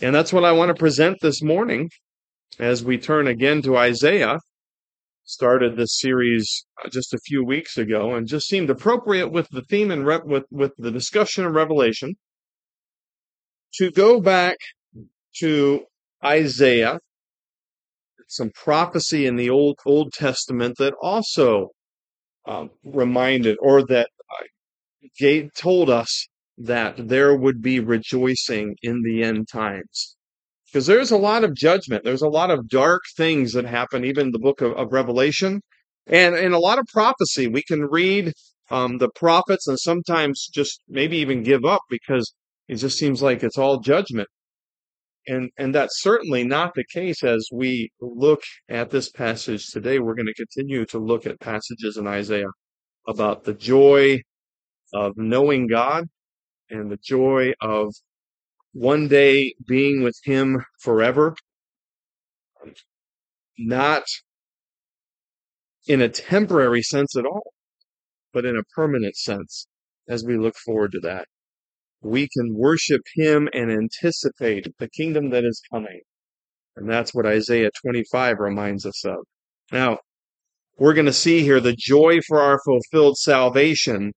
And that's what I want to present this morning as we turn again to Isaiah. Started this series uh, just a few weeks ago and just seemed appropriate with the theme and rep- with, with the discussion of Revelation to go back to Isaiah, some prophecy in the Old Old Testament that also um, reminded or that uh, told us that there would be rejoicing in the end times. Because there's a lot of judgment. There's a lot of dark things that happen, even in the book of, of Revelation. And in a lot of prophecy, we can read um, the prophets and sometimes just maybe even give up because it just seems like it's all judgment. And, and that's certainly not the case as we look at this passage today. We're going to continue to look at passages in Isaiah about the joy of knowing God and the joy of one day being with Him forever, not in a temporary sense at all, but in a permanent sense as we look forward to that. We can worship Him and anticipate the kingdom that is coming. And that's what Isaiah 25 reminds us of. Now, we're going to see here the joy for our fulfilled salvation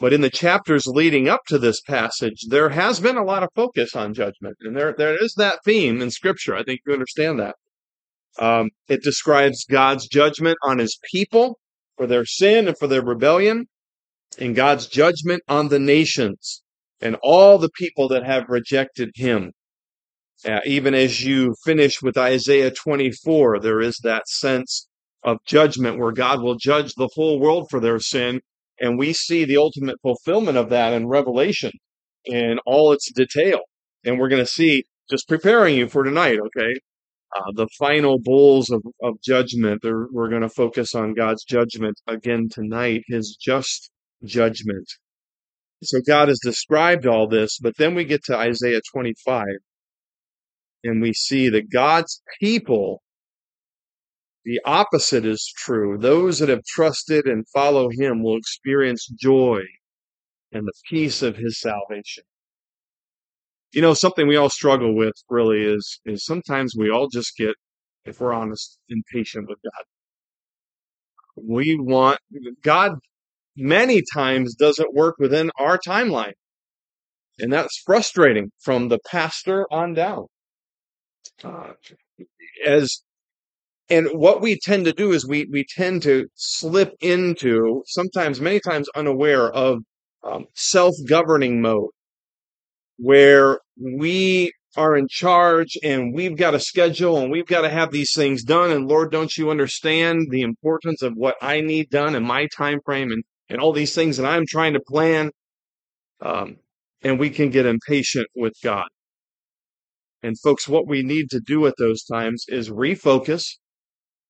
but in the chapters leading up to this passage, there has been a lot of focus on judgment. And there, there is that theme in Scripture. I think you understand that. Um, it describes God's judgment on his people for their sin and for their rebellion, and God's judgment on the nations and all the people that have rejected him. Uh, even as you finish with Isaiah 24, there is that sense of judgment where God will judge the whole world for their sin and we see the ultimate fulfillment of that in Revelation in all its detail. And we're going to see, just preparing you for tonight, okay? Uh, the final bowls of, of judgment. We're going to focus on God's judgment again tonight, his just judgment. So God has described all this, but then we get to Isaiah 25 and we see that God's people the opposite is true. Those that have trusted and follow him will experience joy and the peace of his salvation. You know, something we all struggle with really is, is sometimes we all just get, if we're honest, impatient with God. We want, God many times doesn't work within our timeline. And that's frustrating from the pastor on down. Uh, as and what we tend to do is we we tend to slip into sometimes many times unaware of um, self-governing mode where we are in charge and we've got a schedule and we've got to have these things done. And lord don't you understand the importance of what i need done in my time frame and and all these things that i'm trying to plan? Um, and we can get impatient with god. And folks what we need to do at those times is refocus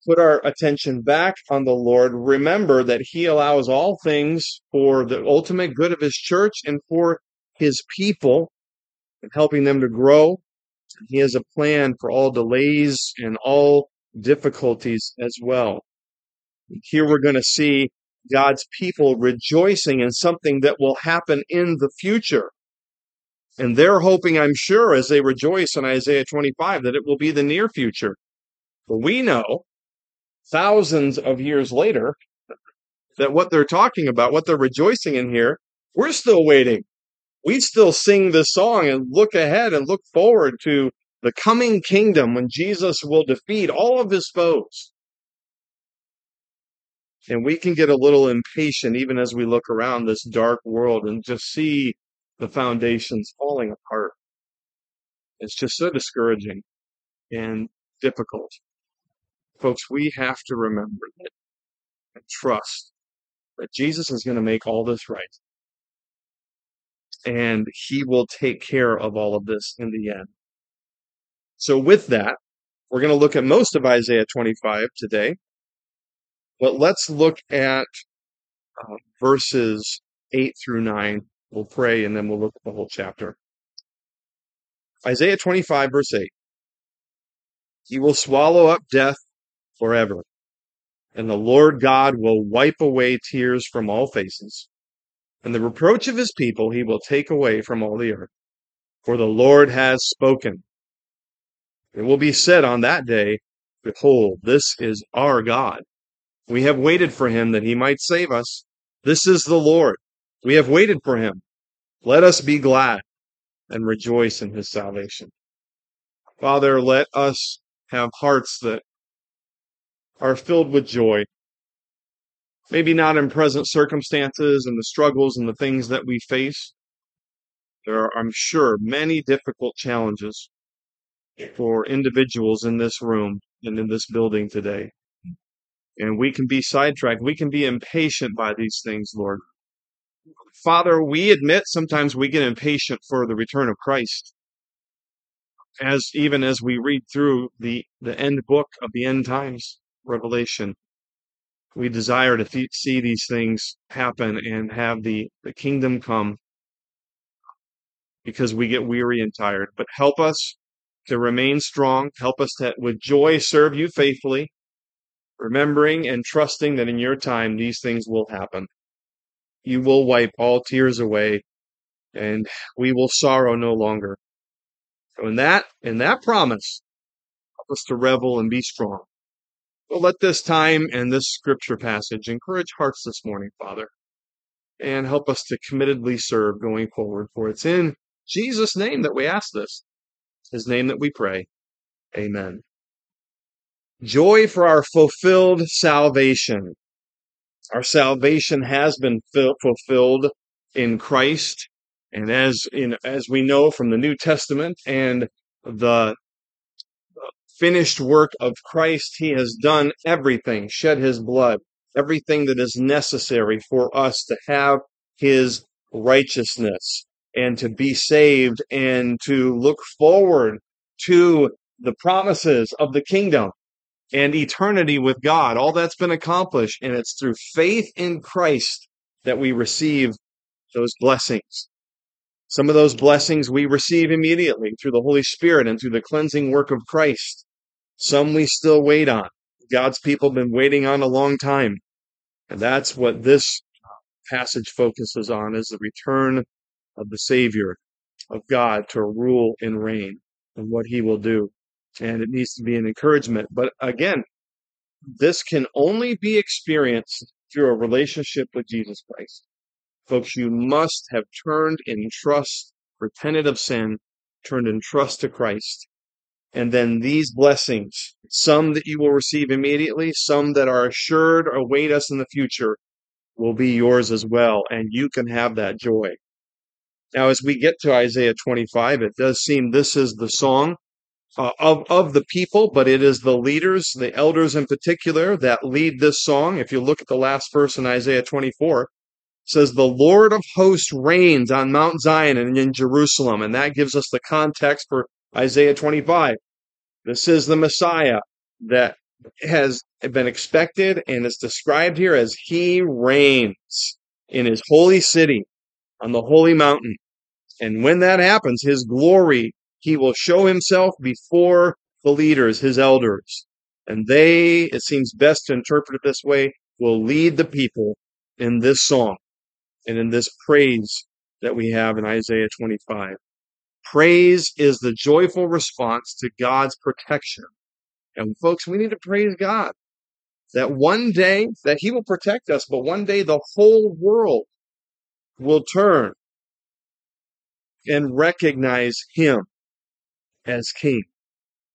put our attention back on the Lord, remember that He allows all things for the ultimate good of His church and for His people and helping them to grow. He has a plan for all delays and all difficulties as well. Here we're going to see God's people rejoicing in something that will happen in the future. And they're hoping, I'm sure, as they rejoice in Isaiah 25, that it will be the near future. But we know thousands of years later that what they're talking about, what they're rejoicing in here, we're still waiting. We still sing this song and look ahead and look forward to the coming kingdom when Jesus will defeat all of his foes. And we can get a little impatient even as we look around this dark world and just see the foundations falling apart. It's just so discouraging and difficult. Folks, we have to remember that and trust that Jesus is going to make all this right. And he will take care of all of this in the end. So, with that, we're going to look at most of Isaiah 25 today. But let's look at uh, verses 8 through 9. We'll pray and then we'll look at the whole chapter. Isaiah 25, verse 8. He will swallow up death forever. And the Lord God will wipe away tears from all faces, and the reproach of his people he will take away from all the earth. For the Lord has spoken. It will be said on that day, Behold, this is our God. We have waited for him that he might save us. This is the Lord. We have waited for him. Let us be glad and rejoice in his salvation. Father, let us have hearts that are filled with joy. Maybe not in present circumstances and the struggles and the things that we face. There are, I'm sure, many difficult challenges for individuals in this room and in this building today. And we can be sidetracked. We can be impatient by these things, Lord. Father, we admit sometimes we get impatient for the return of Christ. As even as we read through the, the end book of the end times, Revelation, we desire to see these things happen and have the, the kingdom come because we get weary and tired. But help us to remain strong. Help us to, with joy, serve you faithfully, remembering and trusting that in your time these things will happen. You will wipe all tears away and we will sorrow no longer. So in that, in that promise, help us to revel and be strong. Let this time and this scripture passage encourage hearts this morning, Father, and help us to committedly serve going forward. For it's in Jesus' name that we ask this, His name that we pray. Amen. Joy for our fulfilled salvation. Our salvation has been fulfilled in Christ. And as in, as we know from the New Testament and the finished work of Christ, he has done everything, shed his blood, everything that is necessary for us to have his righteousness and to be saved and to look forward to the promises of the kingdom and eternity with God. All that's been accomplished, and it's through faith in Christ that we receive those blessings. Some of those blessings we receive immediately through the Holy Spirit and through the cleansing work of Christ. Some we still wait on. God's people have been waiting on a long time. And that's what this uh, passage focuses on is the return of the Savior of God to rule and reign and what he will do. And it needs to be an encouragement. But again, this can only be experienced through a relationship with Jesus Christ. Folks, you must have turned in trust, repented of sin, turned in trust to Christ. And then these blessings, some that you will receive immediately, some that are assured await us in the future, will be yours as well. And you can have that joy. Now, as we get to Isaiah 25, it does seem this is the song uh, of, of the people, but it is the leaders, the elders in particular, that lead this song. If you look at the last verse in Isaiah 24, says the Lord of hosts reigns on Mount Zion and in Jerusalem. And that gives us the context for Isaiah 25. This is the Messiah that has been expected and is described here as he reigns in his holy city on the holy mountain. And when that happens, his glory, he will show himself before the leaders, his elders. And they, it seems best to interpret it this way, will lead the people in this song and in this praise that we have in Isaiah 25. Praise is the joyful response to God's protection. And folks, we need to praise God that one day that he will protect us, but one day the whole world will turn and recognize him as king.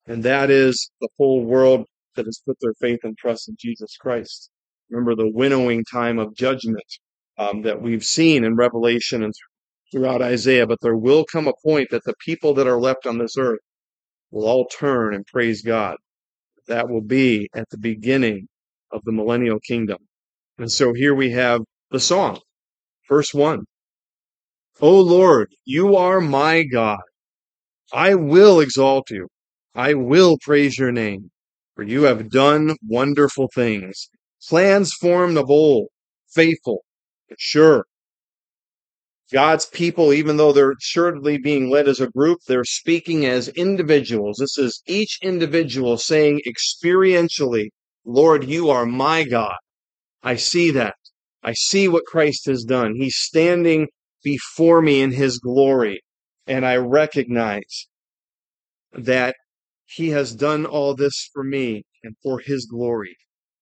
And that is the whole world that has put their faith and trust in Jesus Christ. Remember the winnowing time of judgment um, that we've seen in Revelation and throughout Isaiah, but there will come a point that the people that are left on this earth will all turn and praise God. That will be at the beginning of the millennial kingdom. And so here we have the song, verse one. O Lord, you are my God. I will exalt you. I will praise your name, for you have done wonderful things, plans formed of old, faithful sure. God's people, even though they're assuredly being led as a group, they're speaking as individuals. This is each individual saying experientially, Lord, you are my God. I see that. I see what Christ has done. He's standing before me in his glory. And I recognize that He has done all this for me and for his glory.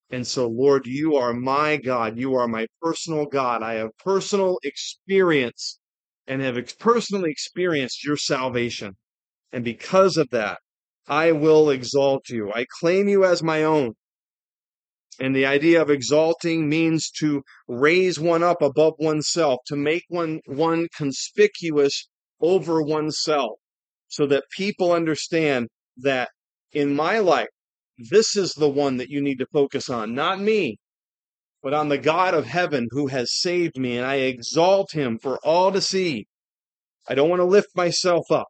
And so, Lord, you are my God. You are my personal God. I have personal experience and have ex- personally experienced your salvation. And because of that, I will exalt you. I claim you as my own. And the idea of exalting means to raise one up above oneself, to make one, one conspicuous over oneself, so that people understand that in my life, this is the one that you need to focus on, not me, but on the God of heaven who has saved me, and I exalt him for all to see. I don't want to lift myself up.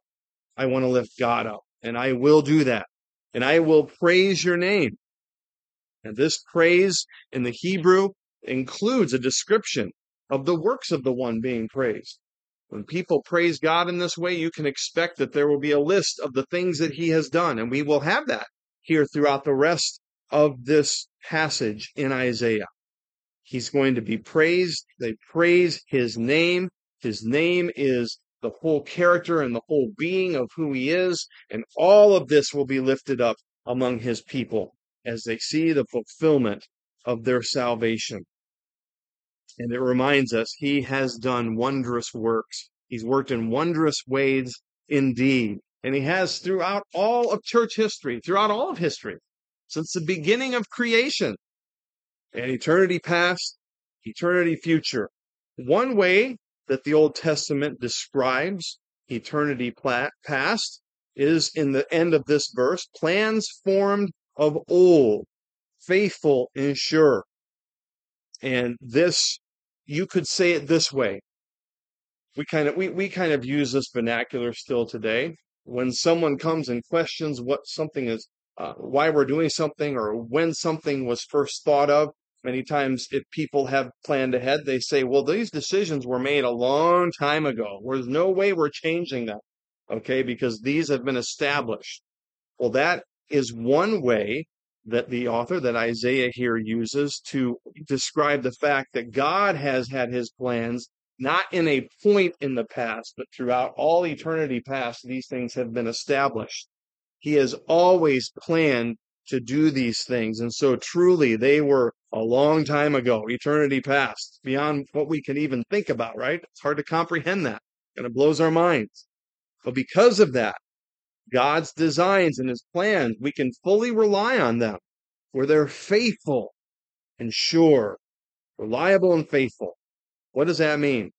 I want to lift God up, and I will do that. And I will praise your name. And this praise in the Hebrew includes a description of the works of the one being praised. When people praise God in this way, you can expect that there will be a list of the things that he has done, and we will have that here throughout the rest of this passage in Isaiah. He's going to be praised. They praise his name. His name is the whole character and the whole being of who he is, and all of this will be lifted up among his people as they see the fulfillment of their salvation. And it reminds us he has done wondrous works. He's worked in wondrous ways indeed. And he has throughout all of church history, throughout all of history, since the beginning of creation and eternity past, eternity future. One way that the Old Testament describes eternity past is in the end of this verse plans formed of old, faithful and sure. And this, you could say it this way. We kind of we, we kind of use this vernacular still today. When someone comes and questions what something is, uh, why we're doing something, or when something was first thought of, many times if people have planned ahead, they say, "Well, these decisions were made a long time ago. There's no way we're changing them." Okay, because these have been established. Well, that is one way that the author, that Isaiah here uses to describe the fact that God has had his plans not in a point in the past, but throughout all eternity past, these things have been established. He has always planned to do these things. And so truly they were a long time ago, eternity past, beyond what we can even think about, right? It's hard to comprehend that. Kind of blows our minds. But because of that, God's designs and his plans, we can fully rely on them where they're faithful and sure, reliable and faithful. What does that mean?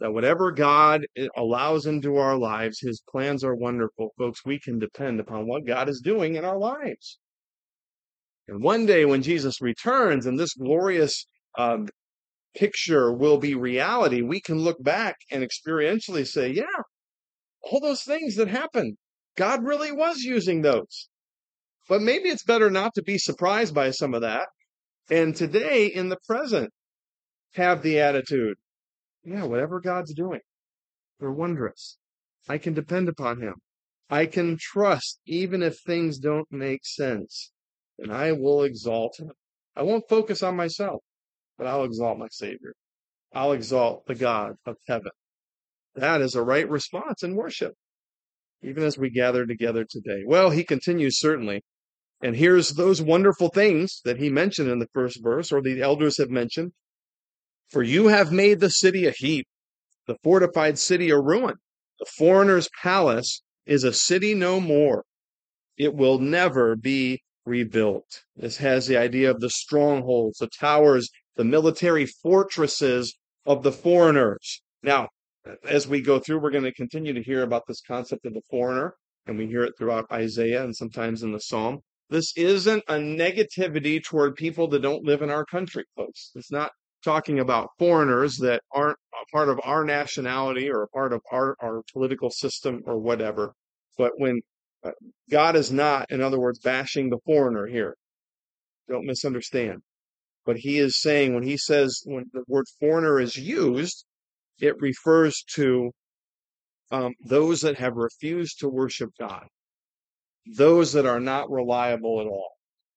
That whatever God allows into our lives, his plans are wonderful. Folks, we can depend upon what God is doing in our lives. And one day when Jesus returns and this glorious um, picture will be reality, we can look back and experientially say, yeah, all those things that happened, God really was using those. But maybe it's better not to be surprised by some of that. And today, in the present, have the attitude, yeah, whatever God's doing, they're wondrous. I can depend upon Him. I can trust even if things don't make sense. And I will exalt Him. I won't focus on myself, but I'll exalt my Savior. I'll exalt the God of heaven. That is a right response in worship even as we gather together today. Well, he continues certainly. And here's those wonderful things that he mentioned in the first verse, or the elders have mentioned. For you have made the city a heap, the fortified city a ruin. The foreigner's palace is a city no more. It will never be rebuilt. This has the idea of the strongholds, the towers, the military fortresses of the foreigners. Now, as we go through, we're going to continue to hear about this concept of the foreigner, and we hear it throughout Isaiah and sometimes in the Psalm. This isn't a negativity toward people that don't live in our country, folks. It's not talking about foreigners that aren't a part of our nationality or a part of our, our political system or whatever. But when uh, God is not, in other words, bashing the foreigner here, don't misunderstand. But he is saying when he says, when the word foreigner is used, it refers to um, those that have refused to worship God, those that are not reliable at all,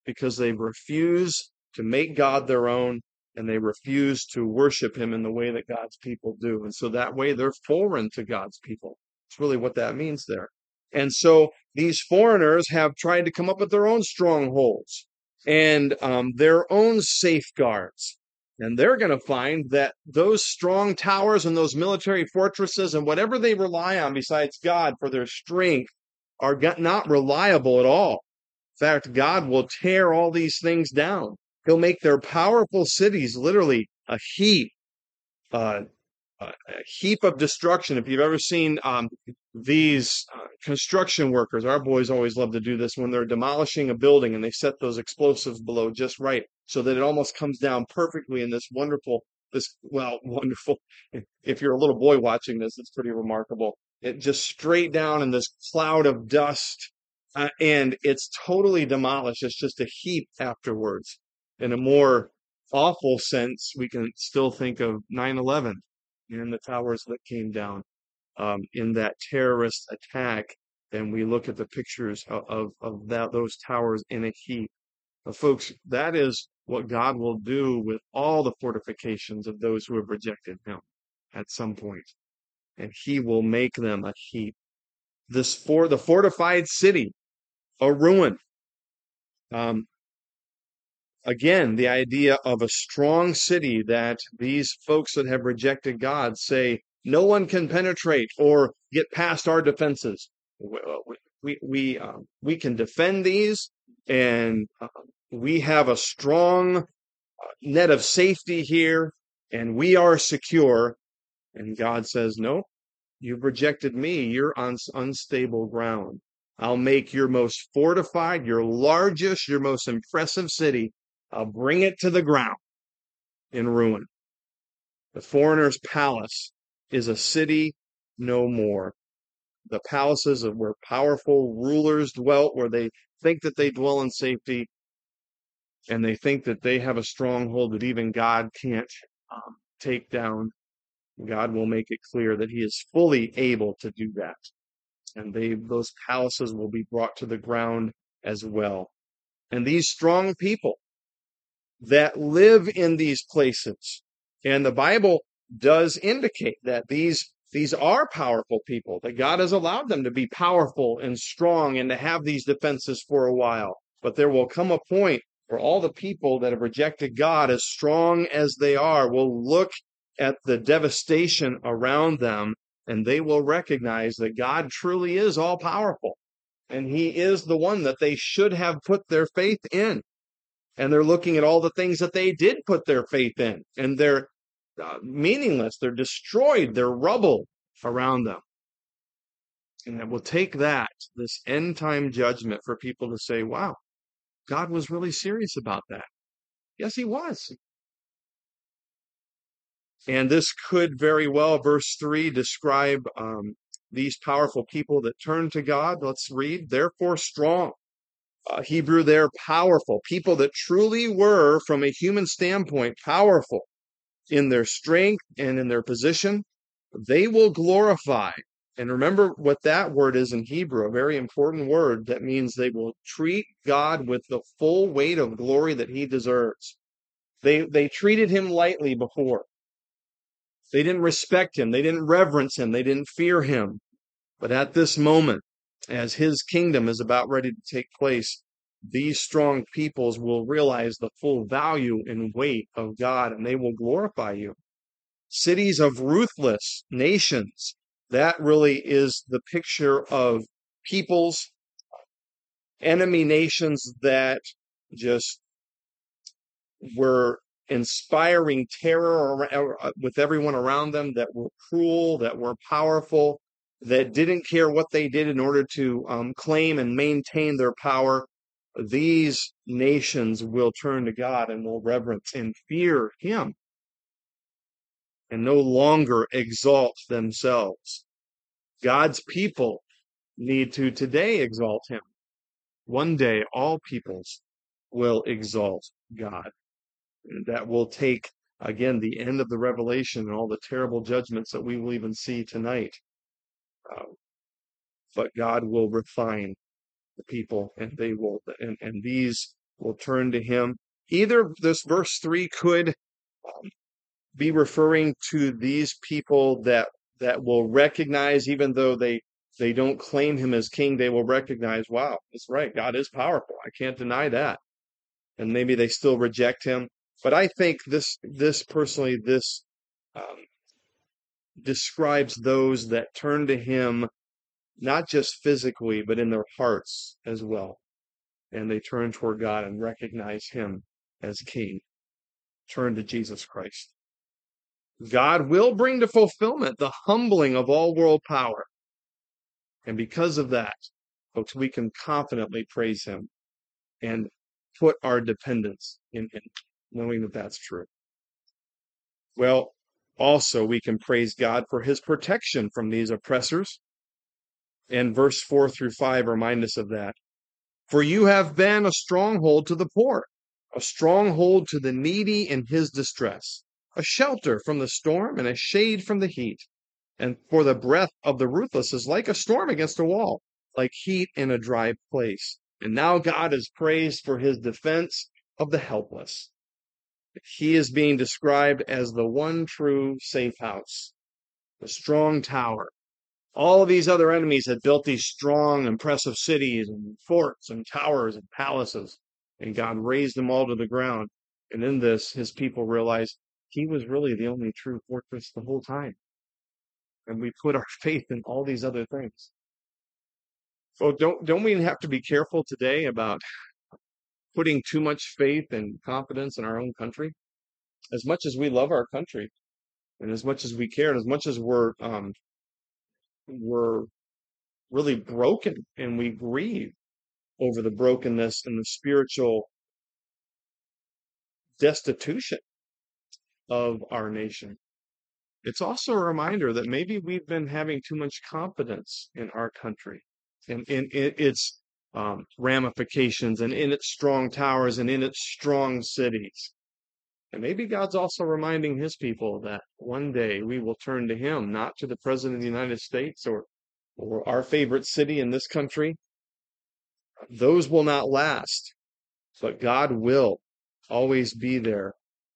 because they refuse to make God their own and they refuse to worship Him in the way that God's people do. And so that way they're foreign to God's people. It's really what that means there. And so these foreigners have tried to come up with their own strongholds and um, their own safeguards. And they're going to find that those strong towers and those military fortresses and whatever they rely on besides God for their strength are not reliable at all. In fact, God will tear all these things down. He'll make their powerful cities literally a heap, uh, a heap of destruction. If you've ever seen um, these uh, construction workers, our boys always love to do this when they're demolishing a building and they set those explosives below just right so that it almost comes down perfectly in this wonderful, this, well, wonderful. If you're a little boy watching this, it's pretty remarkable. It just straight down in this cloud of dust uh, and it's totally demolished. It's just a heap afterwards. In a more awful sense, we can still think of 9 11 and the towers that came down um, in that terrorist attack. And we look at the pictures of, of, that, those towers in a heap. But folks, that is what God will do with all the fortifications of those who have rejected Him at some point. And He will make them a heap. This for the fortified city a ruin. Um, again, the idea of a strong city that these folks that have rejected God say no one can penetrate or get past our defenses. We we we, um, we can defend these, and uh, we have a strong uh, net of safety here, and we are secure. And God says, no, you've rejected me. You're on unstable ground. I'll make your most fortified, your largest, your most impressive city. I'll bring it to the ground in ruin. The foreigner's palace is a city no more. The palaces of where powerful rulers dwelt, where they think that they dwell in safety, and they think that they have a stronghold that even God can't um, take down. God will make it clear that He is fully able to do that and they those palaces will be brought to the ground as well. And these strong people that live in these places, and the Bible does indicate that these these are powerful people, that God has allowed them to be powerful and strong and to have these defenses for a while. But there will come a point where all the people that have rejected God, as strong as they are, will look at the devastation around them and they will recognize that God truly is all powerful and he is the one that they should have put their faith in. And they're looking at all the things that they did put their faith in and they're uh, meaningless. They're destroyed. They're rubble around them. And it will take that, this end time judgment for people to say, wow, God was really serious about that. Yes, he was. And this could very well, verse 3, describe um, these powerful people that turn to God. Let's read, therefore strong. Uh, Hebrew, they're powerful. People that truly were, from a human standpoint, powerful in their strength and in their position. They will glorify. And remember what that word is in Hebrew, a very important word that means they will treat God with the full weight of glory that he deserves. They, they treated him lightly before. They didn't respect him. They didn't reverence him. They didn't fear him. But at this moment, as his kingdom is about ready to take place, these strong peoples will realize the full value and weight of God and they will glorify you. Cities of ruthless nations, that really is the picture of peoples, enemy nations that just were inspiring terror with everyone around them that were cruel, that were powerful, that didn't care what they did in order to um, claim and maintain their power. These nations will turn to God and will reverence and fear Him and no longer exalt themselves. God's people need to today exalt Him. One day, all peoples will exalt God that will take again the end of the revelation and all the terrible judgments that we will even see tonight. Uh, but God will refine the people, and they will, and, and these will turn to Him. Either this verse three could um, be referring to these people that that will recognize, even though they they don't claim him as king, they will recognize, wow, that's right. God is powerful. I can't deny that. And maybe they still reject him. But I think this, this personally, this um, describes those that turn to him not just physically, but in their hearts as well. And they turn toward God and recognize him as king. Turn to Jesus Christ. God will bring to fulfillment the humbling of all world power. And because of that, folks, we can confidently praise him and put our dependence in him, knowing that that's true. Well, also we can praise God for his protection from these oppressors. And verse 4 through 5 remind us of that. For you have been a stronghold to the poor, a stronghold to the needy in his distress, a shelter from the storm and a shade from the heat. And for the breath of the ruthless is like a storm against a wall, like heat in a dry place. And now God is praised for his defense of the helpless. He is being described as the one true safe house, the strong tower. All of these other enemies had built these strong, impressive cities and forts and towers and palaces, and God razed them all to the ground. And in this, his people realized he was really the only true fortress the whole time and we put our faith in all these other things. So don't don't we have to be careful today about putting too much faith and confidence in our own country? As much as we love our country, and as much as we care, and as much as we're um, we're really broken and we grieve over the brokenness and the spiritual destitution of our nation. It's also a reminder that maybe we've been having too much confidence in our country and its um, ramifications and in its strong towers and in its strong cities. And maybe God's also reminding his people that one day we will turn to him, not to the President of the United States or, or our favorite city in this country. Those will not last, but God will always be there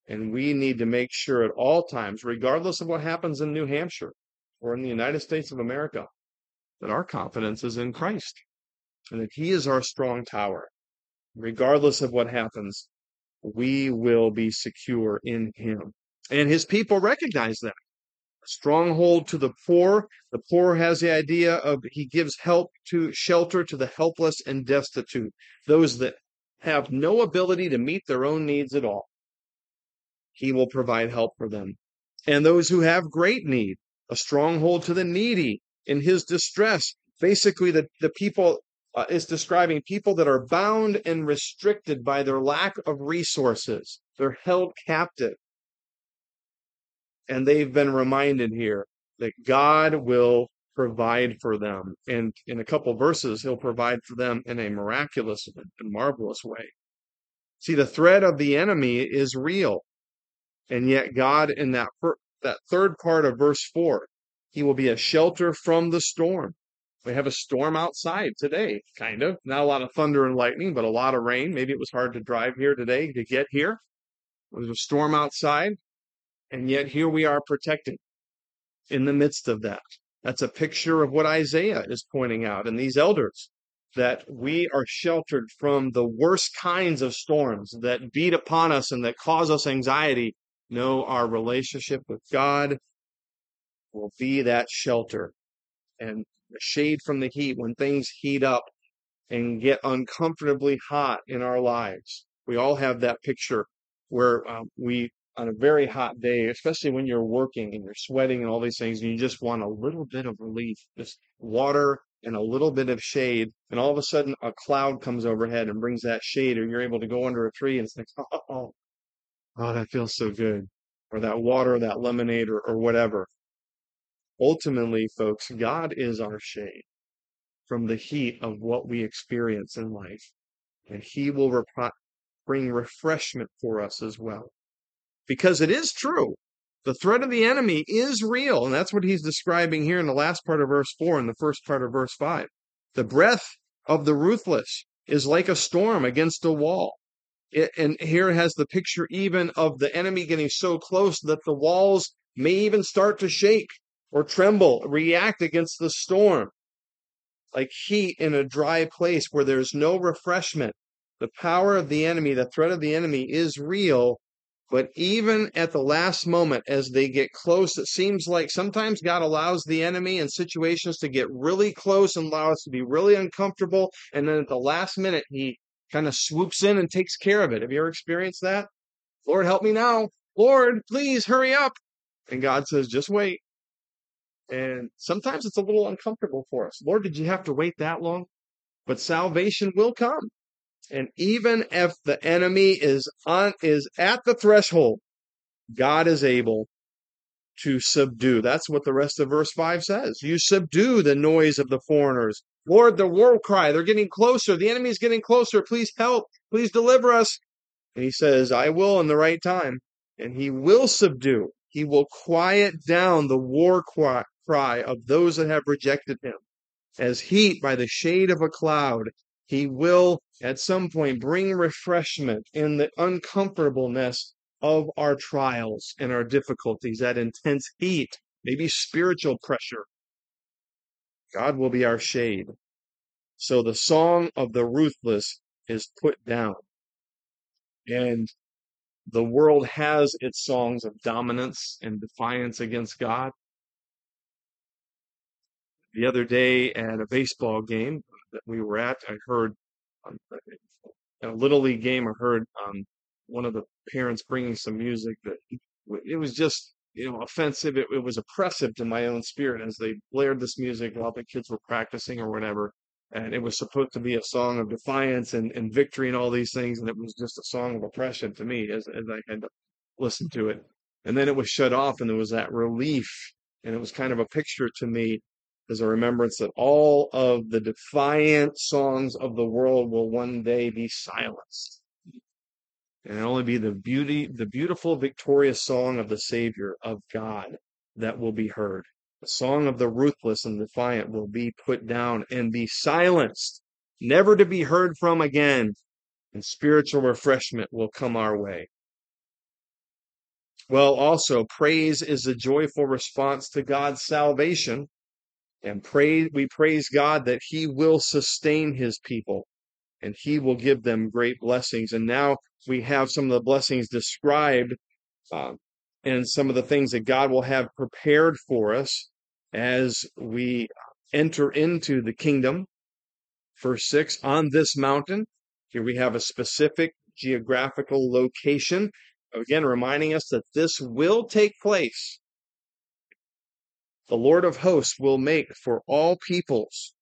and we need to make sure at all times, regardless of what happens in New Hampshire or in the United States of America, that our confidence is in Christ and that He is our strong tower. Regardless of what happens, we will be secure in Him. And His people recognize that. A stronghold to the poor. The poor has the idea of He gives help to shelter to the helpless and destitute, those that have no ability to meet their own needs at all he will provide help for them. And those who have great need, a stronghold to the needy in his distress. Basically, the, the people uh, is describing people that are bound and restricted by their lack of resources. They're held captive. And they've been reminded here that God will provide for them. And in a couple verses, he'll provide for them in a miraculous and marvelous way. See, the threat of the enemy is real. And yet God in that that third part of verse 4, he will be a shelter from the storm. We have a storm outside today, kind of. Not a lot of thunder and lightning, but a lot of rain. Maybe it was hard to drive here today to get here. There's a storm outside, and yet here we are protected in the midst of that. That's a picture of what Isaiah is pointing out and these elders that we are sheltered from the worst kinds of storms that beat upon us and that cause us anxiety know our relationship with God will be that shelter and shade from the heat when things heat up and get uncomfortably hot in our lives. We all have that picture where um, we, on a very hot day, especially when you're working and you're sweating and all these things, and you just want a little bit of relief, just water and a little bit of shade, and all of a sudden a cloud comes overhead and brings that shade, or you're able to go under a tree and it's like, oh, Oh, that feels so good. Or that water, that lemonade, or, or whatever. Ultimately, folks, God is our shade from the heat of what we experience in life. And He will bring refreshment for us as well. Because it is true. The threat of the enemy is real. And that's what he's describing here in the last part of verse 4 and the first part of verse 5. The breath of the ruthless is like a storm against a wall. It, and here has the picture even of the enemy getting so close that the walls may even start to shake or tremble, react against the storm. like heat in a dry place where there's no refreshment. The power of the enemy, the threat of the enemy is real, but even at the last moment, as they get close, it seems like sometimes God allows the enemy in situations to get really close and allow us to be really uncomfortable. And then at the last minute, he kind of swoops in and takes care of it. Have you ever experienced that? Lord, help me now. Lord, please hurry up. And God says, just wait. And sometimes it's a little uncomfortable for us. Lord, did you have to wait that long? But salvation will come. And even if the enemy is on is at the threshold, God is able to subdue. That's what the rest of verse 5 says. You subdue the noise of the foreigners. Lord, the war cry, they're getting closer. The enemy's getting closer. Please help. Please deliver us. And he says, I will in the right time. And he will subdue. He will quiet down the war cry of those that have rejected him. As heat by the shade of a cloud, he will at some point bring refreshment in the uncomfortableness of our trials and our difficulties, that intense heat, maybe spiritual pressure. God will be our shade. So the song of the ruthless is put down. And the world has its songs of dominance and defiance against God. The other day at a baseball game, that we were at, I heard um, a little league game. I heard um, one of the parents bringing some music that it was just you know offensive. It, it was oppressive to my own spirit as they blared this music while the kids were practicing or whatever. And it was supposed to be a song of defiance and, and victory and all these things, and it was just a song of oppression to me as, as I had to listen to it. And then it was shut off, and there was that relief, and it was kind of a picture to me as a remembrance that all of the defiant songs of the world will one day be silenced. And only be the beauty, the beautiful, victorious song of the Savior of God that will be heard. The song of the ruthless and defiant will be put down and be silenced, never to be heard from again, and spiritual refreshment will come our way. Well, also, praise is a joyful response to God's salvation and pray we praise God that he will sustain his people and he will give them great blessings. And now we have some of the blessings described uh, and some of the things that God will have prepared for us as we enter into the kingdom. Verse 6 on this mountain here we have a specific geographical location again reminding us that this will take place the Lord of hosts will make for all peoples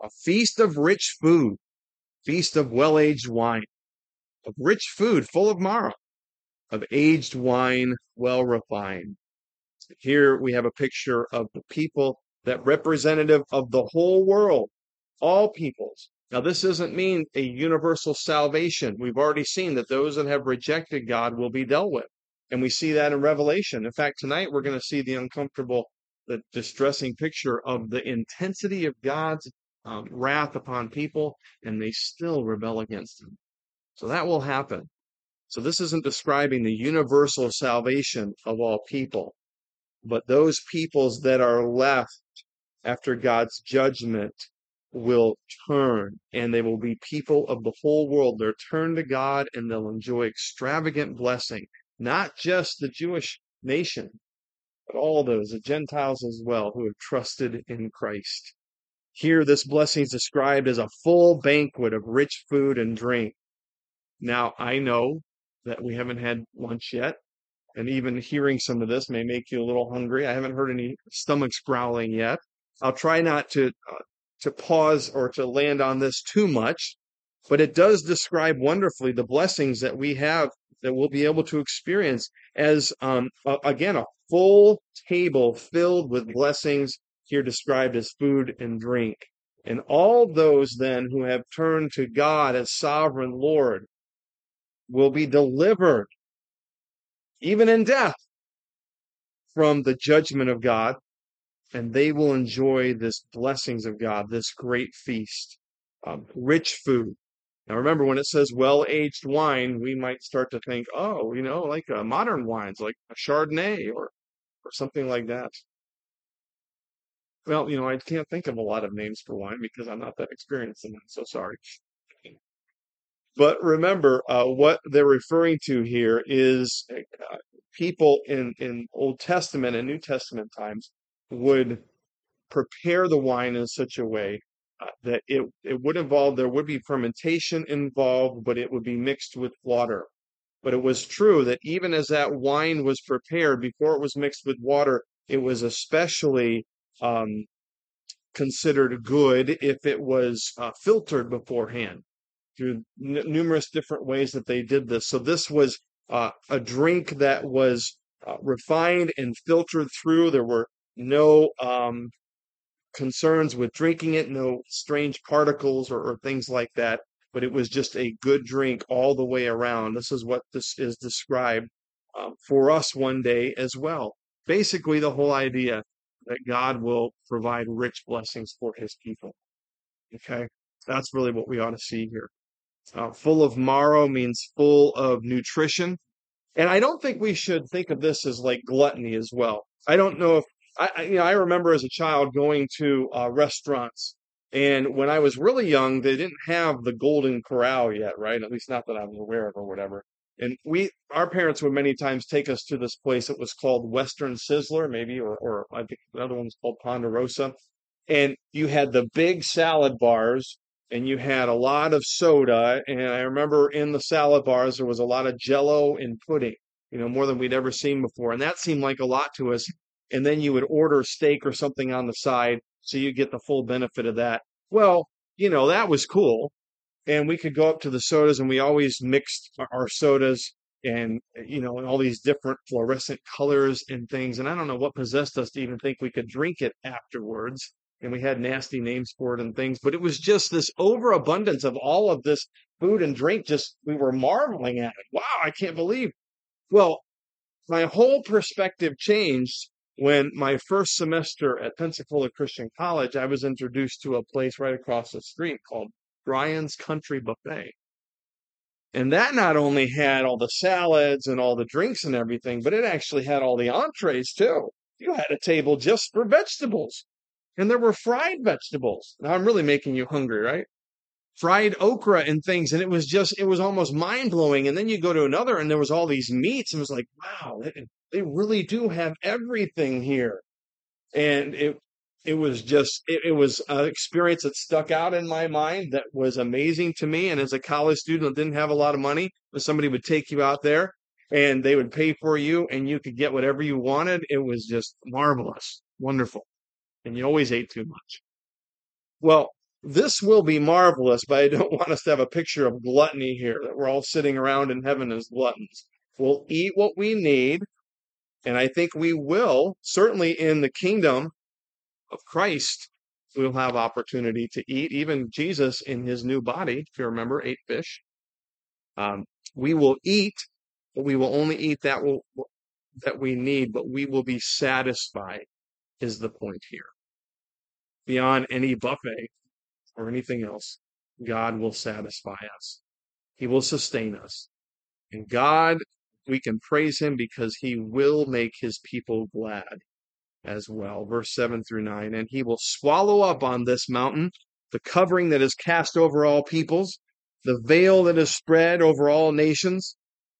a feast of rich food, feast of well aged wine, of rich food full of marrow, of aged wine well refined. Here we have a picture of the people that representative of the whole world, all peoples. Now, this doesn't mean a universal salvation. We've already seen that those that have rejected God will be dealt with. And we see that in Revelation. In fact, tonight we're going to see the uncomfortable the distressing picture of the intensity of God's um, wrath upon people, and they still rebel against Him. So that will happen. So this isn't describing the universal salvation of all people, but those peoples that are left after God's judgment will turn and they will be people of the whole world. They'll turn to God and they'll enjoy extravagant blessing, not just the Jewish nation, but all those, the Gentiles as well, who have trusted in Christ. Here, this blessing is described as a full banquet of rich food and drink. Now, I know that we haven't had lunch yet, and even hearing some of this may make you a little hungry. I haven't heard any stomachs growling yet. I'll try not to uh, to pause or to land on this too much, but it does describe wonderfully the blessings that we have that we'll be able to experience as um, a, again a full table filled with blessings here described as food and drink. And all those then who have turned to God as sovereign Lord will be delivered, even in death, from the judgment of God, and they will enjoy this blessings of God, this great feast, um, rich food. Now remember, when it says well-aged wine, we might start to think, oh, you know, like uh, modern wines, like a Chardonnay or or something like that. Well, you know, I can't think of a lot of names for wine because I'm not that experienced in it. So sorry. But remember, uh, what they're referring to here is uh, people in, in Old Testament and New Testament times would prepare the wine in such a way uh, that it, it would involve, there would be fermentation involved, but it would be mixed with water. But it was true that even as that wine was prepared, before it was mixed with water, it was especially um, considered good if it was uh, filtered beforehand through n- numerous different ways that they did this. So this was uh, a drink that was uh, refined and filtered through. There were no um, concerns with drinking it, no strange particles or, or things like that. But it was just a good drink all the way around. This is what this is described um, for us one day as well. Basically, the whole idea that God will provide rich blessings for his people. Okay? That's really what we ought to see here. Uh, full of marrow means full of nutrition. And I don't think we should think of this as like gluttony as well. I don't know if I, I you know I remember as a child going to uh, restaurants, and when I was really young, they didn't have the Golden Corral yet, right? At least not that I was aware of or whatever. And we, our parents would many times take us to this place. It was called Western Sizzler, maybe, or, or I think another one's called Ponderosa. And you had the big salad bars and you had a lot of soda. And I remember in the salad bars, there was a lot of jello and pudding, you know, more than we'd ever seen before. And that seemed like a lot to us. And then you would order steak or something on the side. So you get the full benefit of that. Well, you know, that was cool. And we could go up to the sodas and we always mixed our- sodas and, you know, all these different fluorescent colors and things. And I don't know what possessed us to even think we could drink it afterwards and we had nasty names for it and things, but it was just this overabundance of all of this food and drink. Just we were marveling at it. Wow, I can't believe. Well, my whole perspective changed when my first semester at Pensacola Christian College, I was introduced to a place right across the street called Brian's Country Buffet. And that not only had all the salads and all the drinks and everything, but it actually had all the entrees too. You had a table just for vegetables and there were fried vegetables. Now I'm really making you hungry, right? Fried okra and things, and it was just it was almost mind blowing. And then you go to another, and there was all these meats, and it was like, wow, they, they really do have everything here. And it it was just it, it was an experience that stuck out in my mind that was amazing to me. And as a college student that didn't have a lot of money, but somebody would take you out there and they would pay for you, and you could get whatever you wanted, it was just marvelous, wonderful and you always ate too much. Well, this will be marvelous, but I don't want us to have a picture of gluttony here, that we're all sitting around in heaven as gluttons. We'll eat what we need, and I think we will, certainly in the kingdom of Christ, we'll have opportunity to eat. Even Jesus in his new body, if you remember, ate fish. Um, we will eat, but we will only eat that will, that we need, but we will be satisfied, is the point here beyond any buffet or anything else, God will satisfy us. He will sustain us. And God, we can praise him because he will make his people glad as well. Verse 7 through 9. And he will swallow up on this mountain the covering that is cast over all peoples, the veil that is spread over all nations.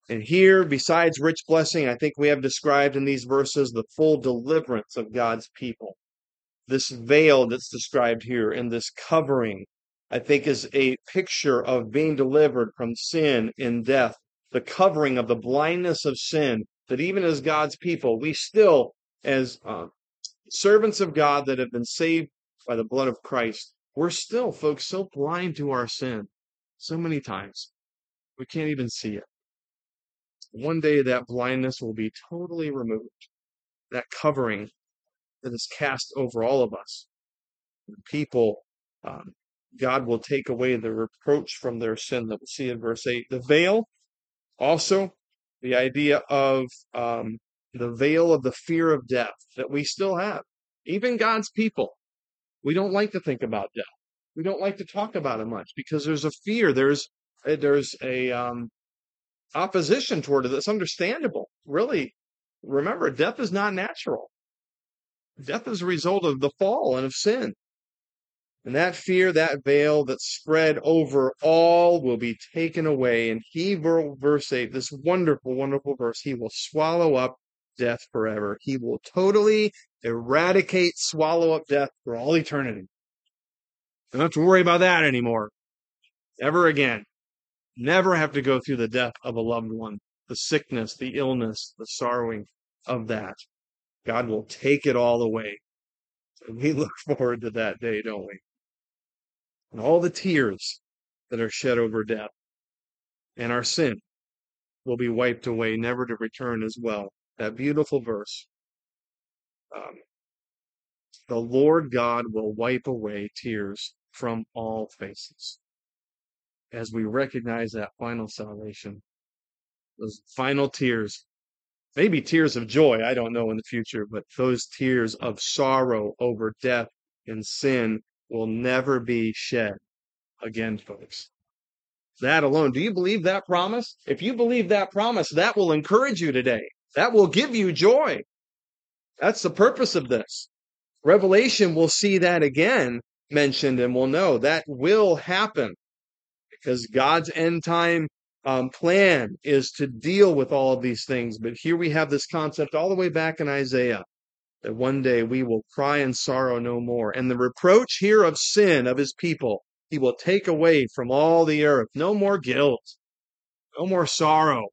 And here, besides rich blessing, I think we have described in these verses the full deliverance of God's people this veil that's described here and this covering, I think, is a picture of being delivered from sin and death, the covering of the blindness of sin, that even as God's people, we still, as uh, servants of God that have been saved by the blood of Christ, we're still, folks, so blind to our sin so many times. We can't even see it. One day that blindness will be totally removed. That covering that is cast over all of us. People, um, God will take away the reproach from their sin that we see in verse 8. The veil, also, the idea of um, the veil of the fear of death that we still have. Even God's people, we don't like to think about death. We don't like to talk about it much because there's a fear. There's there's a um, opposition toward it that's understandable. Really, remember, death is not natural. Death is a result of the fall and of sin. And that fear, that veil that spread over all will be taken away. And he, verse 8, this wonderful, wonderful verse, he will swallow up death forever. He will totally eradicate, swallow up death for all eternity. Don't have to worry about that anymore. Ever again. Never have to go through the death of a loved one, the sickness, the illness, the sorrowing of that. God will take it all away. And we look forward to that day, don't we? And all the tears that are shed over death and our sin will be wiped away, never to return as well. That beautiful verse. Um, the Lord God will wipe away tears from all faces. As we recognize that final salvation, those final tears, maybe tears of joy, I don't know in the future, but those tears of sorrow over death and sin will never be shed again, folks. That alone. Do you believe that promise? If you believe that promise, that will encourage you today. That will give you joy. That's the purpose of this. Revelation will see that again mentioned and we'll know that will happen because God's end time um, plan is to deal with all of these things. But here we have this concept all the way back in Isaiah that one day we will cry and sorrow no more. And the reproach here of sin of his people, he will take away from all the earth. No more guilt, no more sorrow,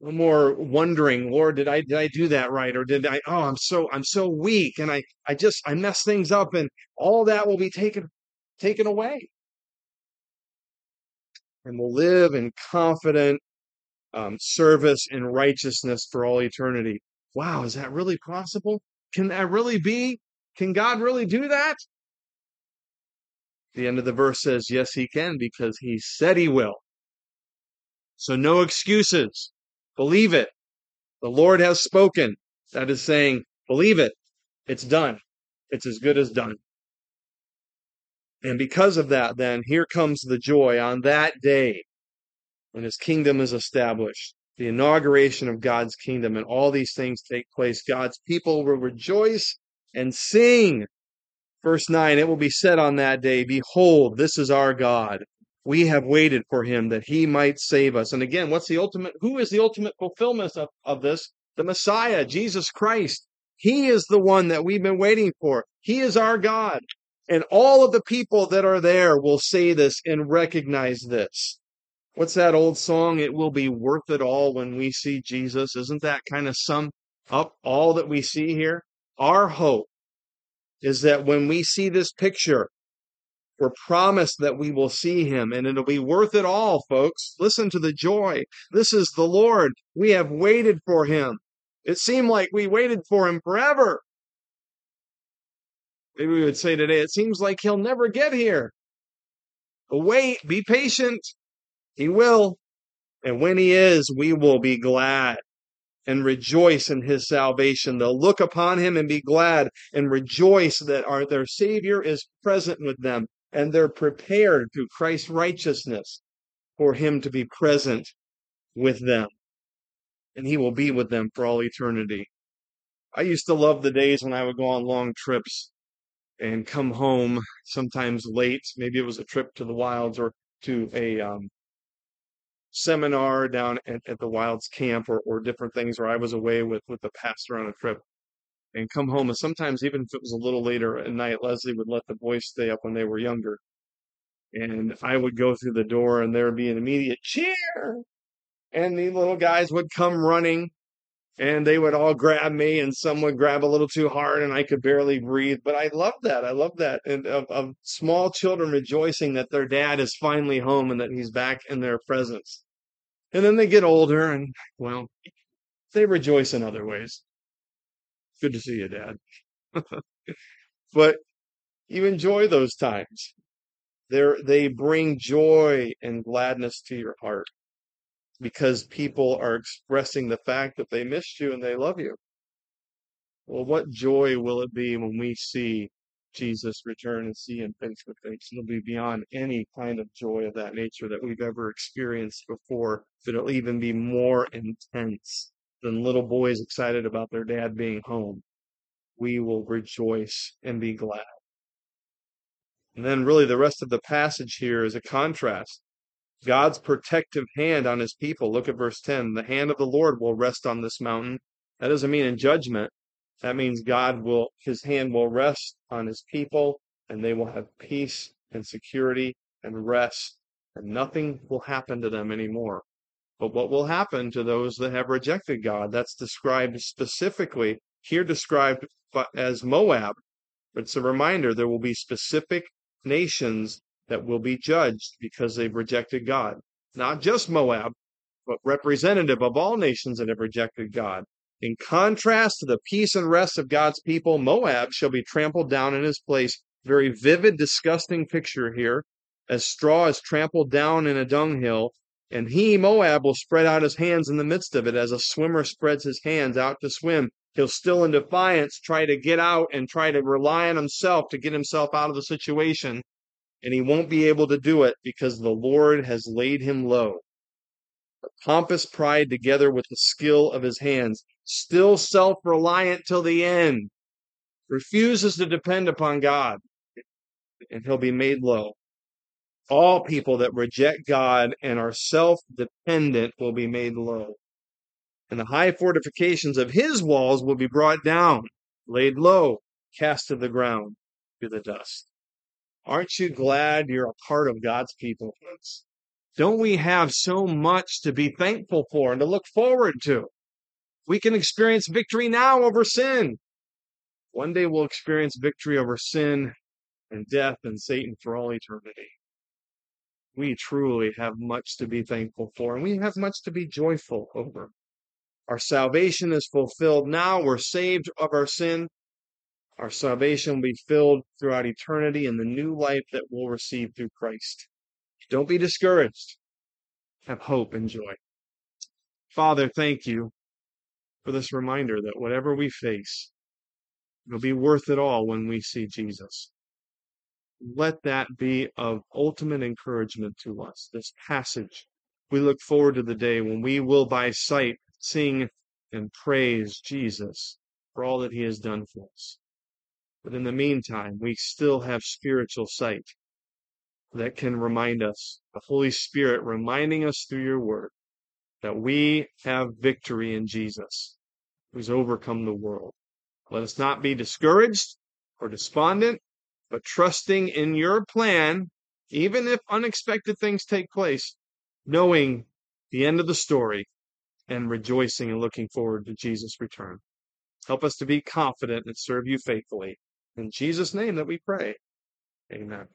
no more wondering, Lord, did I did I do that right? Or did I oh I'm so I'm so weak and I I just I mess things up and all that will be taken taken away. And we'll live in confident um, service and righteousness for all eternity. Wow, is that really possible? Can that really be? Can God really do that? The end of the verse says, yes, he can because he said he will. So no excuses. Believe it. The Lord has spoken. That is saying, believe it. It's done. It's as good as done. And because of that, then, here comes the joy on that day when his kingdom is established, the inauguration of God's kingdom, and all these things take place. God's people will rejoice and sing. Verse 9, it will be said on that day, Behold, this is our God we have waited for him that he might save us. And again, what's the ultimate? Who is the ultimate fulfillment of, of this? The Messiah, Jesus Christ. He is the one that we've been waiting for. He is our God. And all of the people that are there will say this and recognize this. What's that old song? It will be worth it all when we see Jesus. Isn't that kind of sum up all that we see here? Our hope is that when we see this picture we're promised that we will see him and it'll be worth it all, folks. Listen to the joy. This is the Lord. We have waited for him. It seemed like we waited for him forever. Maybe we would say today, it seems like he'll never get here. But wait, be patient. He will. And when he is, we will be glad and rejoice in his salvation. They'll look upon him and be glad and rejoice that our, their Savior is present with them and they're prepared through Christ's righteousness for him to be present with them. And he will be with them for all eternity. I used to love the days when I would go on long trips and come home sometimes late. Maybe it was a trip to the wilds or to a um, seminar down at, at, the wilds camp or, or different things where I was away with, with the pastor on a trip and come home. And sometimes, even if it was a little later at night, Leslie would let the boys stay up when they were younger. And I would go through the door, and there would be an immediate cheer. And the little guys would come running, and they would all grab me, and some would grab a little too hard, and I could barely breathe. But I love that. I love that. And of, of small children rejoicing that their dad is finally home and that he's back in their presence. And then they get older, and well, they rejoice in other ways. Good to see you, Dad. but you enjoy those times. They're, they bring joy and gladness to your heart because people are expressing the fact that they missed you and they love you. Well, what joy will it be when we see Jesus return and see him face to face? It'll be beyond any kind of joy of that nature that we've ever experienced before. It'll even be more intense than little boys excited about their dad being home. we will rejoice and be glad. And then, really, the rest of the passage here is a contrast. God's protective hand on his people. Look at verse 10. The hand of the Lord will rest on this mountain. That doesn't mean in judgment. That means God will, his hand will rest on his people and they will have peace and security and rest and nothing will happen to them anymore. But what will happen to those that have rejected God? That's described specifically, here described as Moab. It's a reminder there will be specific nations that will be judged because they've rejected God. Not just Moab, but representative of all nations that have rejected God. In contrast to the peace and rest of God's people, Moab shall be trampled down in his place. Very vivid, disgusting picture here. As straw is trampled down in a dunghill, and he, Moab, will spread out his hands in the midst of it as a swimmer spreads his hands out to swim. He'll still, in defiance, try to get out and try to rely on himself to get himself out of the situation. And he won't be able to do it because the Lord has laid him low. The pompous pride together with the skill of his hands, still self reliant till the end, refuses to depend upon God, and he'll be made low. All people that reject God and are self dependent will be made low. And the high fortifications of his walls will be brought down, laid low, cast to the ground, to the dust. Aren't you glad you're a part of God's people? Don't we have so much to be thankful for and to look forward to? We can experience victory now over sin. One day we'll experience victory over sin and death and Satan for all eternity we truly have much to be thankful for, and we have much to be joyful over. Our salvation is fulfilled now. We're saved of our sin. Our salvation will be filled throughout eternity in the new life that we'll receive through Christ. Don't be discouraged. Have hope and joy. Father, thank you for this reminder that whatever we face, it'll be worth it all when we see Jesus let that be of ultimate encouragement to us, this passage. We look forward to the day when we will, by sight, sing and praise Jesus for all that he has done for us. But in the meantime, we still have spiritual sight that can remind us, the Holy Spirit reminding us through your word, that we have victory in Jesus, who's overcome the world. Let us not be discouraged or despondent, but trusting in your plan, even if unexpected things take place, knowing the end of the story and rejoicing and looking forward to Jesus' return. Help us to be confident and serve you faithfully. In Jesus' name that we pray. Amen.